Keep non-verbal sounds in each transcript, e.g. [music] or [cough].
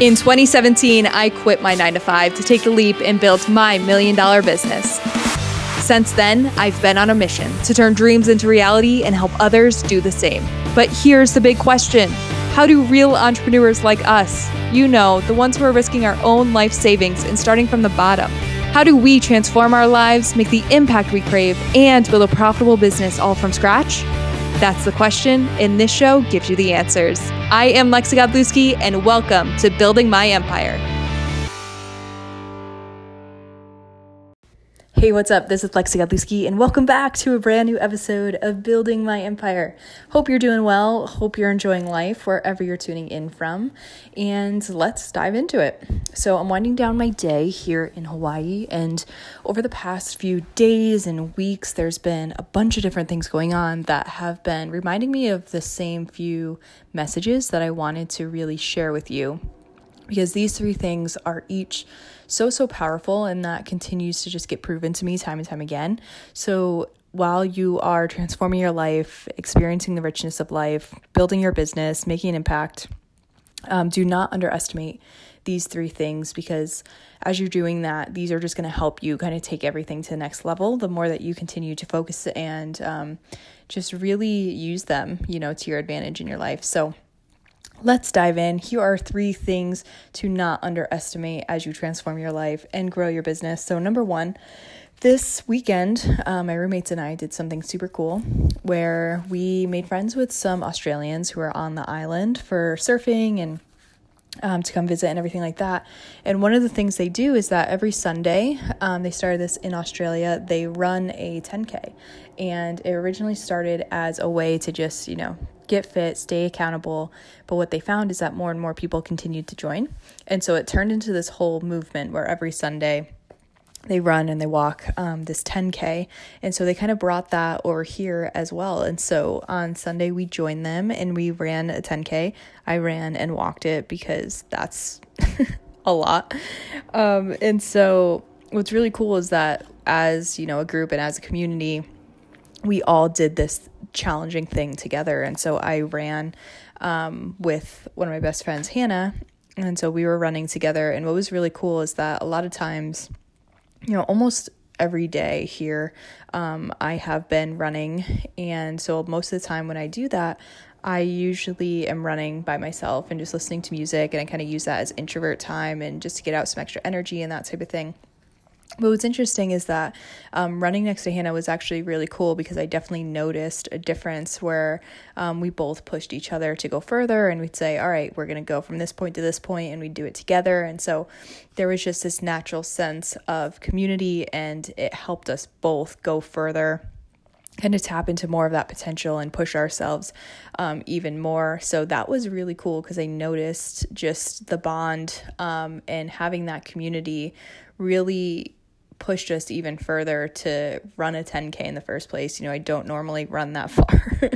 In 2017, I quit my 9 to 5 to take the leap and build my million dollar business. Since then, I've been on a mission to turn dreams into reality and help others do the same. But here's the big question How do real entrepreneurs like us, you know, the ones who are risking our own life savings and starting from the bottom, how do we transform our lives, make the impact we crave, and build a profitable business all from scratch? That's the question, and this show gives you the answers. I am Lexi Godlewski, and welcome to Building My Empire. Hey, what's up? This is Lexi Godlewski, and welcome back to a brand new episode of Building My Empire. Hope you're doing well. Hope you're enjoying life wherever you're tuning in from. And let's dive into it. So, I'm winding down my day here in Hawaii, and over the past few days and weeks, there's been a bunch of different things going on that have been reminding me of the same few messages that I wanted to really share with you because these three things are each so, so powerful, and that continues to just get proven to me time and time again. So, while you are transforming your life, experiencing the richness of life, building your business, making an impact, um, do not underestimate these three things because as you're doing that, these are just going to help you kind of take everything to the next level. The more that you continue to focus and um, just really use them, you know, to your advantage in your life. So, Let's dive in. Here are three things to not underestimate as you transform your life and grow your business. So, number one, this weekend, uh, my roommates and I did something super cool where we made friends with some Australians who are on the island for surfing and um, to come visit and everything like that. And one of the things they do is that every Sunday, um, they started this in Australia, they run a 10K. And it originally started as a way to just, you know, get fit, stay accountable. But what they found is that more and more people continued to join. And so it turned into this whole movement where every Sunday, they run and they walk um, this 10K. And so they kind of brought that over here as well. And so on Sunday, we joined them and we ran a 10K. I ran and walked it because that's [laughs] a lot. Um, and so what's really cool is that as, you know, a group and as a community, we all did this challenging thing together. And so I ran um, with one of my best friends, Hannah. And so we were running together. And what was really cool is that a lot of times, you know, almost every day here, um, I have been running. And so most of the time when I do that, I usually am running by myself and just listening to music. And I kind of use that as introvert time and just to get out some extra energy and that type of thing. But what's interesting is that um, running next to Hannah was actually really cool because I definitely noticed a difference where um, we both pushed each other to go further and we'd say, all right, we're going to go from this point to this point and we'd do it together. And so there was just this natural sense of community and it helped us both go further kind of tap into more of that potential and push ourselves um, even more. So that was really cool because I noticed just the bond um, and having that community really pushed us even further to run a 10K in the first place. You know, I don't normally run that [laughs] far,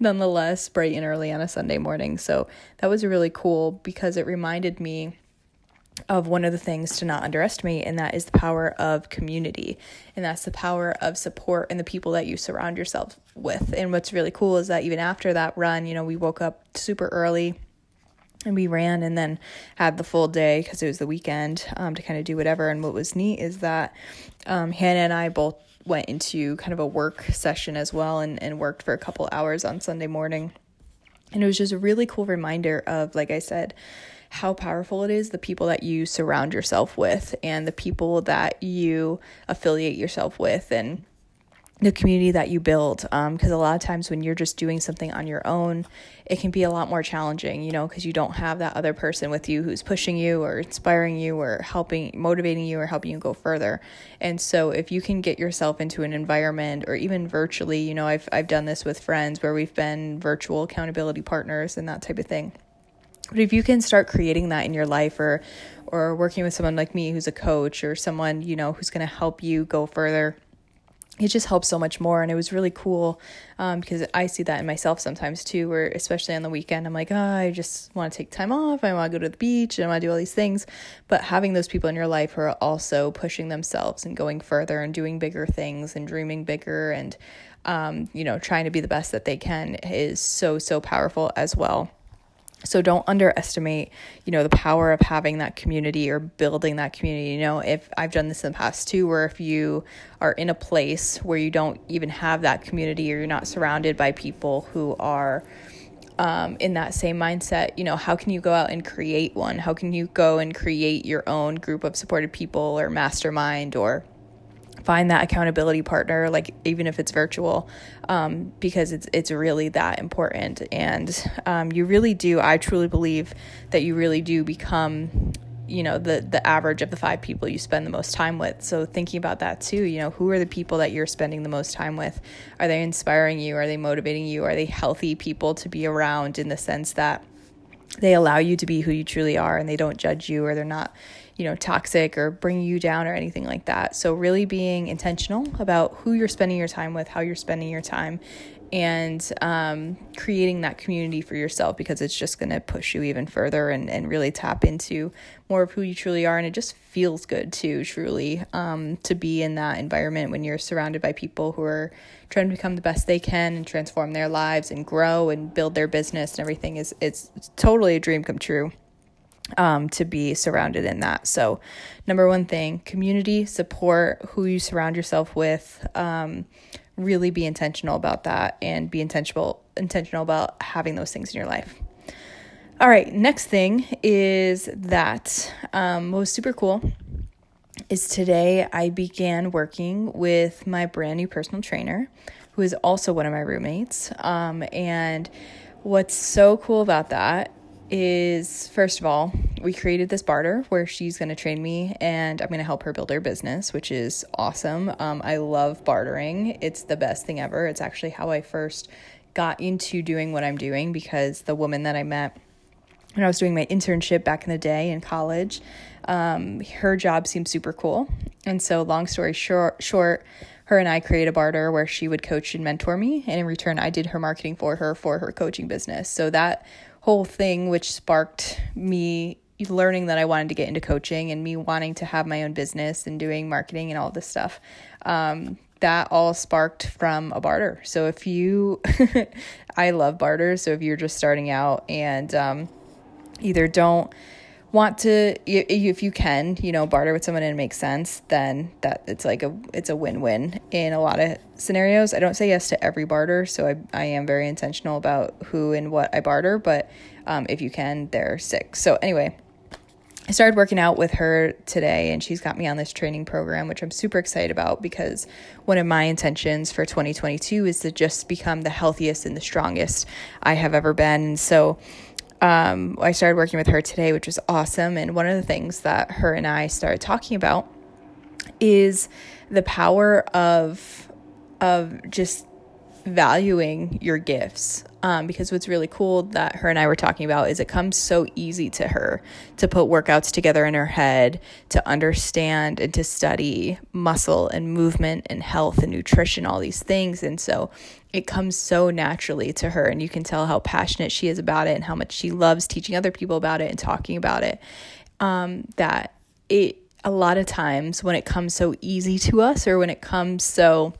nonetheless, bright and early on a Sunday morning. So that was really cool because it reminded me of one of the things to not underestimate, and that is the power of community. And that's the power of support and the people that you surround yourself with. And what's really cool is that even after that run, you know, we woke up super early and we ran and then had the full day because it was the weekend um, to kind of do whatever. And what was neat is that um, Hannah and I both went into kind of a work session as well and, and worked for a couple hours on Sunday morning. And it was just a really cool reminder of, like I said, how powerful it is the people that you surround yourself with and the people that you affiliate yourself with. And the community that you build because um, a lot of times when you're just doing something on your own it can be a lot more challenging you know because you don't have that other person with you who's pushing you or inspiring you or helping motivating you or helping you go further. And so if you can get yourself into an environment or even virtually you know i've, I've done this with friends where we've been virtual accountability partners and that type of thing. But if you can start creating that in your life or or working with someone like me who's a coach or someone you know who's going to help you go further it just helps so much more and it was really cool um, because i see that in myself sometimes too where especially on the weekend i'm like oh, i just want to take time off i want to go to the beach and i want to do all these things. But having those people in your life who are also pushing themselves and going further and doing bigger things and dreaming bigger and um, you know trying to be the best that they can is so so powerful as well so don't underestimate you know the power of having that community or building that community. You know if i've done this in the past too where if you are in a place where you don't even have that community or you're not surrounded by people who are um, in that same mindset you know how can you go out and create one? How can you go and create your own group of supported people or mastermind or find that accountability partner, like even if it's virtual, um, because it's it's really that important. And um, you really do. I truly believe that you really do become you know the the average of the five people you spend the most time with so thinking about that too you know who are the people that you're spending the most time with are they inspiring you are they motivating you are they healthy people to be around in the sense that they allow you to be who you truly are and they don't judge you or they're not you know, toxic or bringing you down or anything like that. So, really being intentional about who you're spending your time with, how you're spending your time, and um, creating that community for yourself because it's just going to push you even further and, and really tap into more of who you truly are. And it just feels good too, truly, um, to be in that environment when you're surrounded by people who are trying to become the best they can and transform their lives and grow and build their business and everything is it's totally a dream come true um, to be surrounded in that. So, number one thing, community support, who you surround yourself with. Um, really be intentional about that and be intentional intentional about having those things in your life. All right, next thing is that um, what was super cool is today I began working with my brand new personal trainer, who is also one of my roommates. Um, and what's so cool about that is first of all, we created this barter where she's going to train me and I'm going to help her build her business, which is awesome. Um, I love bartering, it's the best thing ever. It's actually how I first got into doing what I'm doing because the woman that I met when I was doing my internship back in the day in college, um, her job seemed super cool. And so, long story short, short, her and I created a barter where she would coach and mentor me, and in return, I did her marketing for her for her coaching business. So that whole thing, which sparked me learning that I wanted to get into coaching and me wanting to have my own business and doing marketing and all this stuff. Um, that all sparked from a barter. So if you, [laughs] I love barter. So if you're just starting out and um, either don't want to if you can you know barter with someone and it makes sense then that it's like a it's a win-win in a lot of scenarios i don't say yes to every barter so i, I am very intentional about who and what i barter but um, if you can they're sick so anyway I started working out with her today, and she's got me on this training program, which I'm super excited about because one of my intentions for 2022 is to just become the healthiest and the strongest I have ever been. So, um, I started working with her today, which was awesome. And one of the things that her and I started talking about is the power of of just valuing your gifts um, because what's really cool that her and I were talking about is it comes so easy to her to put workouts together in her head, to understand and to study muscle and movement and health and nutrition, all these things. And so it comes so naturally to her. And you can tell how passionate she is about it and how much she loves teaching other people about it and talking about it. Um, that it, a lot of times when it comes so easy to us or when it comes so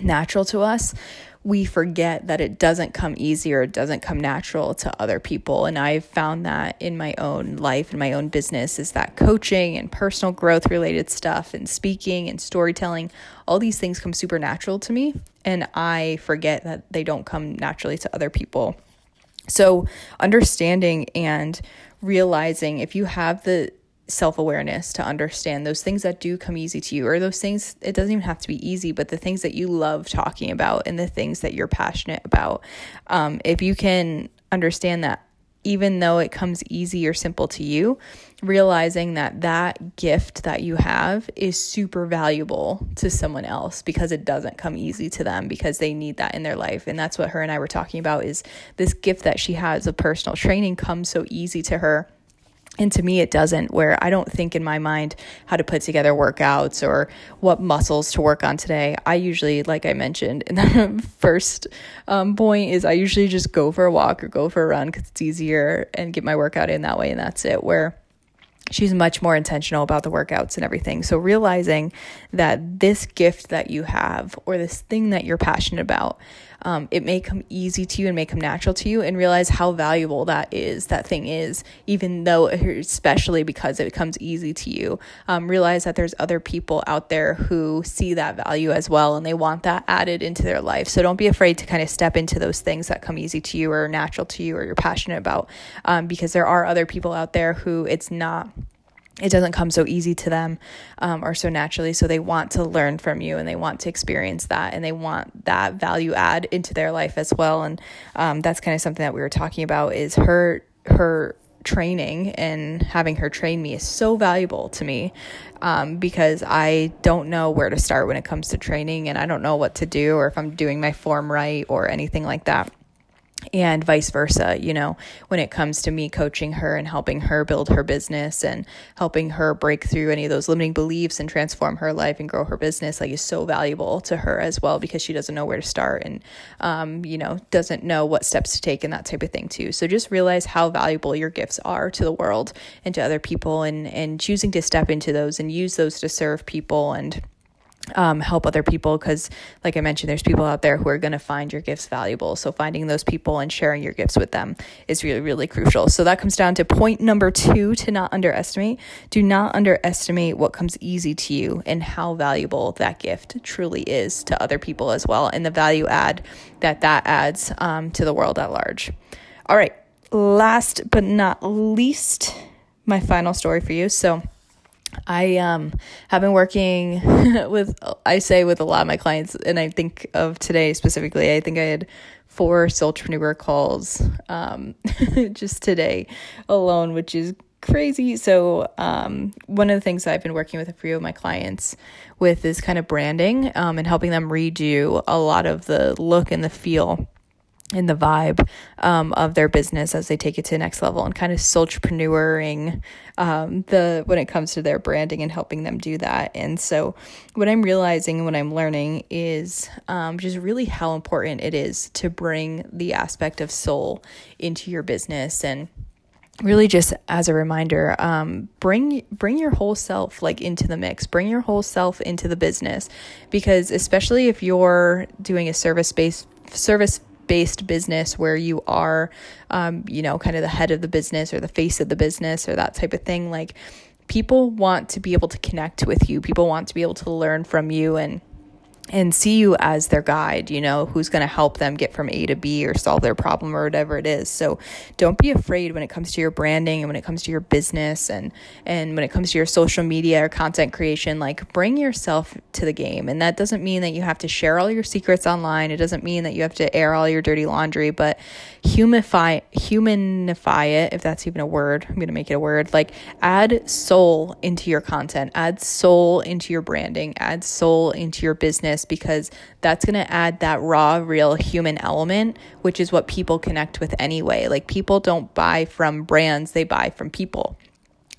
natural to us, we forget that it doesn't come easy or it doesn't come natural to other people. And I've found that in my own life and my own business is that coaching and personal growth related stuff and speaking and storytelling, all these things come super natural to me. And I forget that they don't come naturally to other people. So, understanding and realizing if you have the self awareness to understand those things that do come easy to you, or those things, it doesn't even have to be easy, but the things that you love talking about and the things that you're passionate about. Um, if you can understand that, even though it comes easy or simple to you, realizing that that gift that you have is super valuable to someone else because it doesn't come easy to them because they need that in their life. And that's what her and I were talking about is this gift that she has of personal training comes so easy to her and to me, it doesn't, where I don't think in my mind how to put together workouts or what muscles to work on today. I usually, like I mentioned in the [laughs] first um, point, is I usually just go for a walk or go for a run because it's easier and get my workout in that way. And that's it. Where she's much more intentional about the workouts and everything. So realizing that this gift that you have or this thing that you're passionate about um, it may come easy to you and may come natural to you, and realize how valuable that is, that thing is, even though, especially because it comes easy to you. Um, realize that there's other people out there who see that value as well and they want that added into their life. So don't be afraid to kind of step into those things that come easy to you or natural to you or you're passionate about um, because there are other people out there who it's not it doesn't come so easy to them um, or so naturally. So they want to learn from you and they want to experience that and they want that value add into their life as well. And um, that's kind of something that we were talking about is her her training and having her train me is so valuable to me um, because I don't know where to start when it comes to training and I don't know what to do or if I'm doing my form right or anything like that and vice versa, you know, when it comes to me coaching her and helping her build her business and helping her break through any of those limiting beliefs and transform her life and grow her business, like is so valuable to her as well because she doesn't know where to start and, um, you know, doesn't know what steps to take and that type of thing too. So just realize how valuable your gifts are to the world and to other people and, and choosing to step into those and use those to serve people and, um, help other people because like i mentioned there's people out there who are going to find your gifts valuable. So finding those people and sharing your gifts with them is really really crucial. So that comes down to point number two to not underestimate. Do not underestimate what comes easy to you and how valuable that gift truly is to other people as well and the value add that that adds um, to the world at large. All right last but not least my final story for you. So I um have been working [laughs] with I say with a lot of my clients and I think of today specifically I think I had four Soulpreneur calls um [laughs] just today alone which is crazy. So um one of the things I've been working with a few of my clients with is kind of branding um and helping them redo a lot of the look and the feel in the vibe um, of their business as they take it to the next level and kind of solopreneuring um, the when it comes to their branding and helping them do that. And so what i'm realizing and what i'm learning is um, just really how important it is to bring the aspect of soul into your business. And really just as a reminder um, bring bring your whole self like into the mix. Bring your whole self into the business because especially if you're doing a service based service based business where you are, um, you know, kind of the head of the business or the face of the business or that type of thing, like people want to be able to connect with you. People want to be able to learn from you and and see you as their guide, you know, who's going to help them get from A to B or solve their problem or whatever it is. So don't be afraid when it comes to your branding and when it comes to your business and and when it comes to your social media or content creation, like bring yourself to the game. And that doesn't mean that you have to share all your secrets online. It doesn't mean that you have to air all your dirty laundry, but humify humanify it if that's even a word. I'm going to make it a word. Like add soul into your content, add soul into your branding, add soul into your business business because that's going to add that raw, real human element, which is what people connect with anyway. Like people don't buy from brands, they buy from people.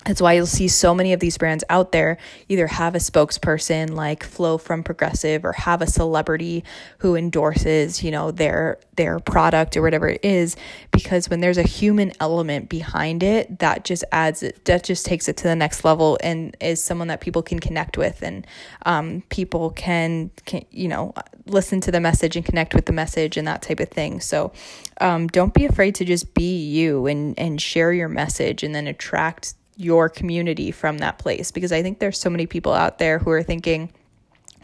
That's why you'll see so many of these brands out there either have a spokesperson like Flo from Progressive or have a celebrity who endorses, you know, their their product or whatever it is because when there's a human element behind it, that just adds that just takes it to the next level and is someone that people can connect with and um, people can, can you know, listen to the message and connect with the message and that type of thing. So um, don't be afraid to just be you and and share your message and then attract your community from that place because I think there's so many people out there who are thinking,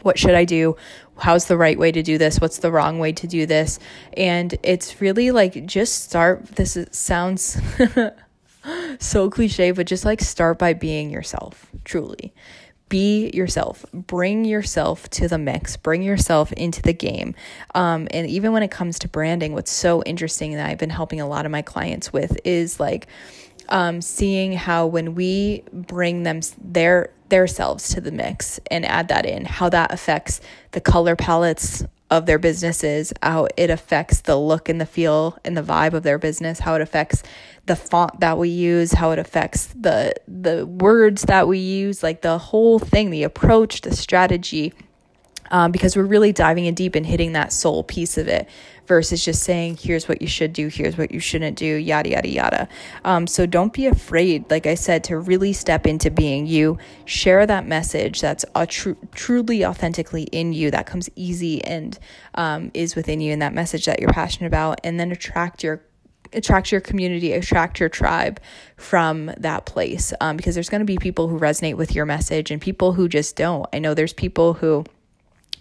what should I do? How's the right way to do this? What's the wrong way to do this? And it's really like just start. This is, sounds [laughs] so cliche, but just like start by being yourself, truly. Be yourself. Bring yourself to the mix. Bring yourself into the game. Um, and even when it comes to branding, what's so interesting that I've been helping a lot of my clients with is like, um, seeing how when we bring them their their selves to the mix and add that in, how that affects the color palettes of their businesses, how it affects the look and the feel and the vibe of their business, how it affects the font that we use, how it affects the the words that we use, like the whole thing, the approach, the strategy. Um, because we're really diving in deep and hitting that soul piece of it versus just saying, here's what you should do, here's what you shouldn't do, yada, yada, yada. Um, so don't be afraid, like I said, to really step into being you. Share that message that's tr- truly, authentically in you, that comes easy and um, is within you, and that message that you're passionate about, and then attract your attract your community, attract your tribe from that place. Um, because there's going to be people who resonate with your message and people who just don't. I know there's people who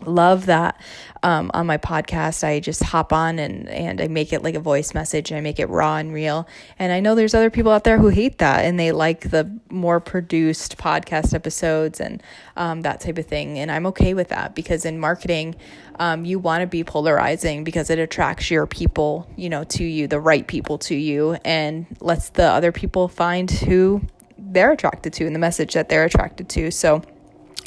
love that um, on my podcast. I just hop on and and i make it like a voice message and i make it raw and real. And i know there's other people out there who hate that and they like the more produced podcast episodes and um, that type of thing. And i'm okay with that because in marketing um, you want to be polarizing because it attracts your people you know to you the right people to you and lets the other people find who they're attracted to and the message that they're attracted to. So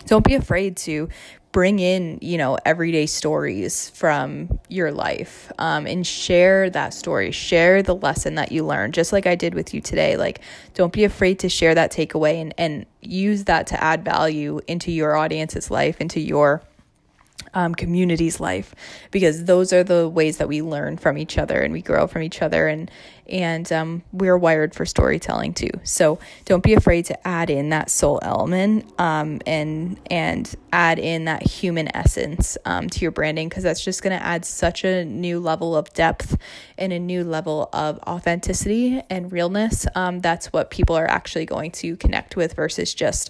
don't be afraid to bring in you know everyday stories from your life um, and share that story share the lesson that you learned just like i did with you today. Like don't be afraid to share that takeaway and, and use that to add value into your audience's life into your um, community's life because those are the ways that we learn from each other and we grow from each other and and um, we're wired for storytelling too. So don't be afraid to add in that soul element um, and and add in that human essence um, to your branding because that's just going to add such a new level of depth and a new level of authenticity and realness um, that's what people are actually going to connect with versus just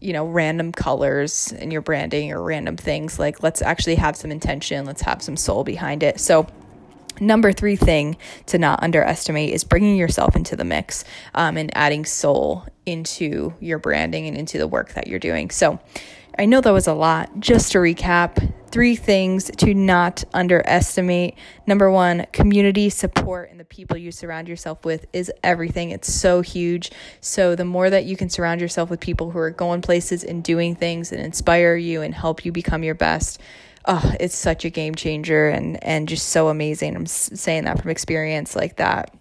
you know, random colors in your branding or random things. Like, let's actually have some intention, let's have some soul behind it. So, number three thing to not underestimate is bringing yourself into the mix um, and adding soul into your branding and into the work that you're doing. So, I know that was a lot. Just to recap, three things to not underestimate. Number one, community support and the people you surround yourself with is everything. It's so huge. So, the more that you can surround yourself with people who are going places and doing things and inspire you and help you become your best, oh, it's such a game changer and, and just so amazing. I'm saying that from experience like that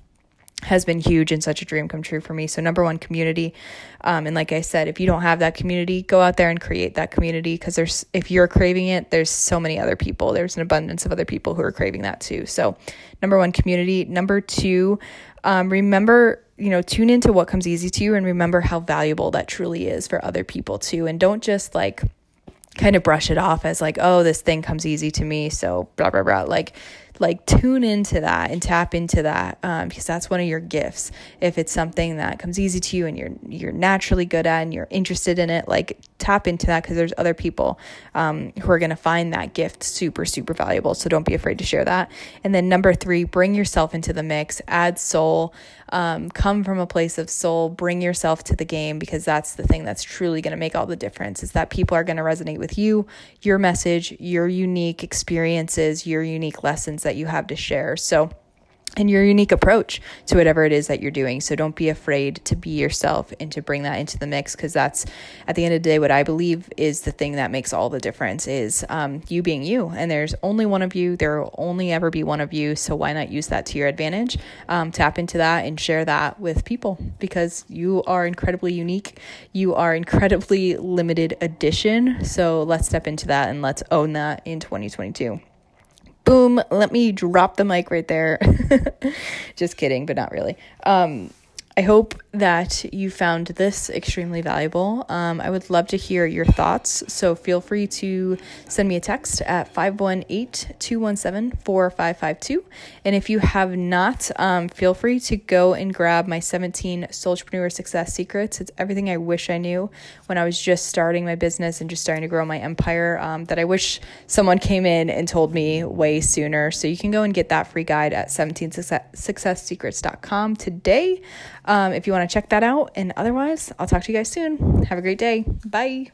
has been huge and such a dream come true for me. So, number one, community. Um, and like I said, if you don't have that community, go out there and create that community because there's, if you're craving it, there's so many other people. There's an abundance of other people who are craving that too. So, number one, community. Number two, um, remember, you know, tune into what comes easy to you and remember how valuable that truly is for other people too. And don't just like, kind of brush it off as like, oh, this thing comes easy to me. So, blah, blah, blah. Like, like tune into that and tap into that um, because that's one of your gifts. If it's something that comes easy to you and you're you're naturally good at and you're interested in it like tap into that because there's other people um, who are going to find that gift super super valuable. So don't be afraid to share that. And then number three bring yourself into the mix. Add soul um, come from a place of soul bring yourself to the game because that's the thing that's truly going to make all the difference is that people are going to resonate with you your message your unique experiences your unique lessons that you have to share. So, and your unique approach to whatever it is that you're doing. So don't be afraid to be yourself and to bring that into the mix because that's at the end of the day what I believe is the thing that makes all the difference is um, you being you. And there's only one of you. There will only ever be one of you. So why not use that to your advantage? Um, tap into that and share that with people because you are incredibly unique. You are incredibly limited edition. So let's step into that and let's own that in 2022 boom, let me drop the mic right there. [laughs] Just kidding, but not really. Um, I hope that you found this extremely valuable. Um, I would love to hear your thoughts, so feel free to send me a text at 518 217 4552. And if you have not, um, feel free to go and grab my 17 Soultrepreneur Success Secrets. It's everything I wish I knew when I was just starting my business and just starting to grow my empire um, that I wish someone came in and told me way sooner. So you can go and get that free guide at 17successsecrets.com today um, if you want to check that out. And otherwise, I'll talk to you guys soon. Have a great day. Bye.